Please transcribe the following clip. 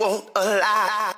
won't allow.